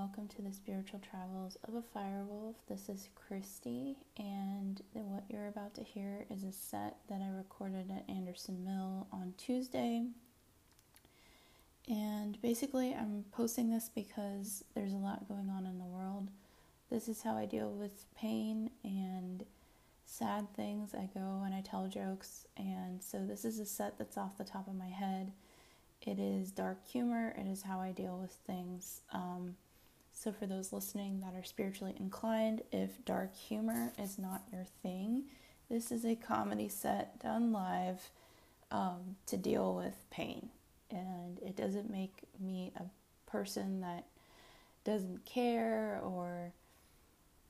welcome to the spiritual travels of a firewolf. This is Kristy, and what you're about to hear is a set that I recorded at Anderson Mill on Tuesday. And basically, I'm posting this because there's a lot going on in the world. This is how I deal with pain and sad things. I go and I tell jokes, and so this is a set that's off the top of my head. It is dark humor. It is how I deal with things. Um, so, for those listening that are spiritually inclined, if dark humor is not your thing, this is a comedy set done live um, to deal with pain. And it doesn't make me a person that doesn't care, or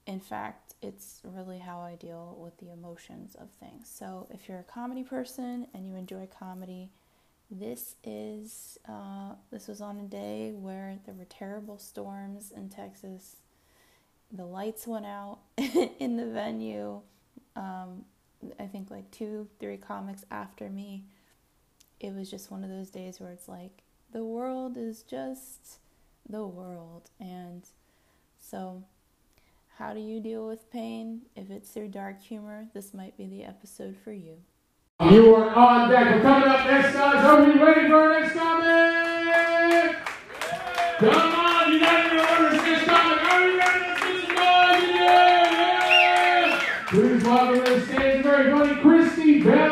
in fact, it's really how I deal with the emotions of things. So, if you're a comedy person and you enjoy comedy, this is uh, this was on a day where there were terrible storms in Texas. The lights went out in the venue. Um, I think like two, three comics after me. It was just one of those days where it's like the world is just the world, and so how do you deal with pain? If it's through dark humor, this might be the episode for you. You are on deck. We're coming up next, we ready for our next comic? Come on, you got your orders next comic. Are we ready? Let's get some noise in here. Please welcome to the stage, funny Kristy Belich.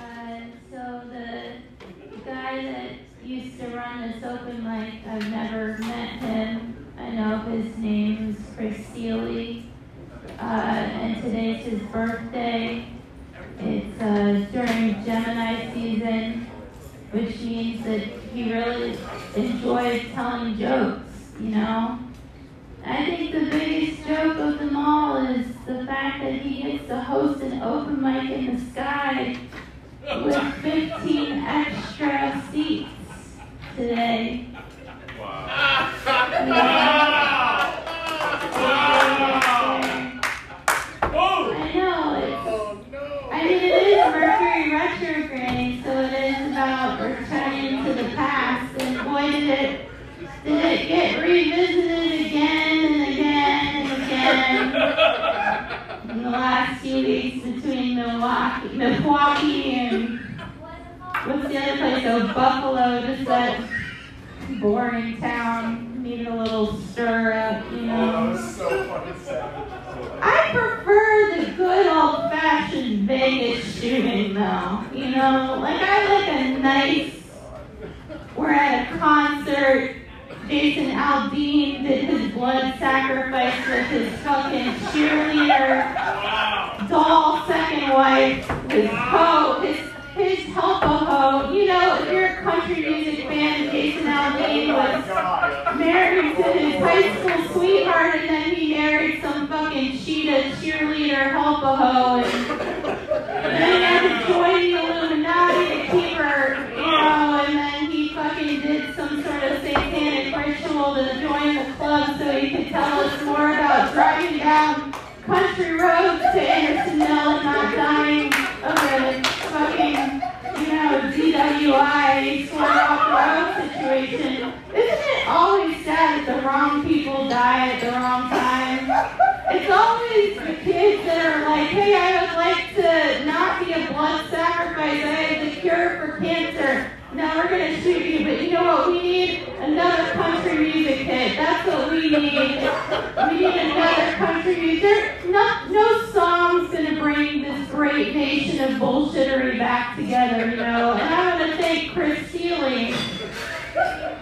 Uh, so the guy that used to run this open mic, I've never met him. I know his name is Chris Steely. Uh, and today's his birthday. It's uh, during Gemini season, which means that he really enjoys telling jokes, you know? I think the biggest joke of them all is the fact that he gets to host an open mic in the sky with 15 extra seats today. It get revisited again and again and again in the last few weeks between Milwaukee, Milwaukee and what's the other place? Oh, Buffalo, just that boring town. Needed a little stir up, you know. I prefer the good old fashioned Vegas shooting though. You know, like I like a nice we're at a concert. Jason Aldean did his blood sacrifice with his fucking cheerleader. Doll second wife, his hoe, his his helpo ho. You know, if you're a country music fan, Jason Aldean oh was married to his high school sweetheart, and then he married some fucking cheetah cheerleader helpo ho, and down country roads to Mill and not dying of a fucking, you know, DWI sort off road situation. Isn't it always sad that the wrong people die at the wrong time? It's always the kids that are like, hey, I would like to not be a blood sacrifice. I have the cure for cancer. Now we're gonna shoot you, but you know what we need? Another country music hit. That's what we need. We need another country music. No, no song's gonna bring this great nation of bullshittery back together, you know. And I want to thank Chris Sealy,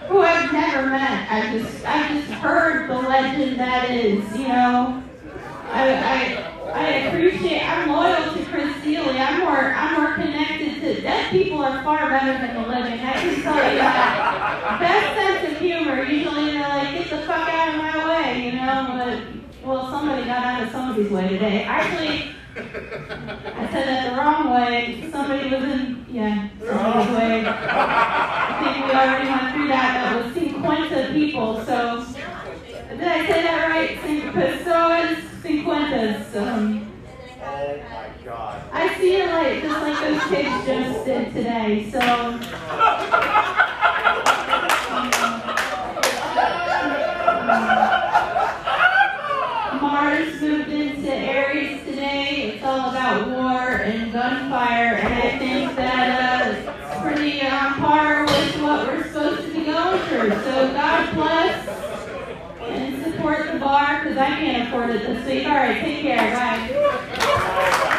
who I've never met. I just, I just heard the legend that is, you know. I, I, I appreciate. I'm loyal to Chris Sealy. I'm more, I'm more connected to dead people are far better than the living. I can tell you that. Best sense of humor. Usually they're like, get the fuck out of my way, you know. But well, somebody got out of somebody's way today. Actually, I said that the wrong way. Somebody was in, yeah, somebody's way. I think we already went through that. That was Cinquenta people. So did I say that right? Cinco Pessoas, Cinquentas. Um. Just like those kids just did today. So Mars moved into Aries today. It's all about war and gunfire, and I think that uh, it's pretty on par with what we're supposed to be going through. So God bless and support the bar because I can't afford it this week. All right, take care. Bye.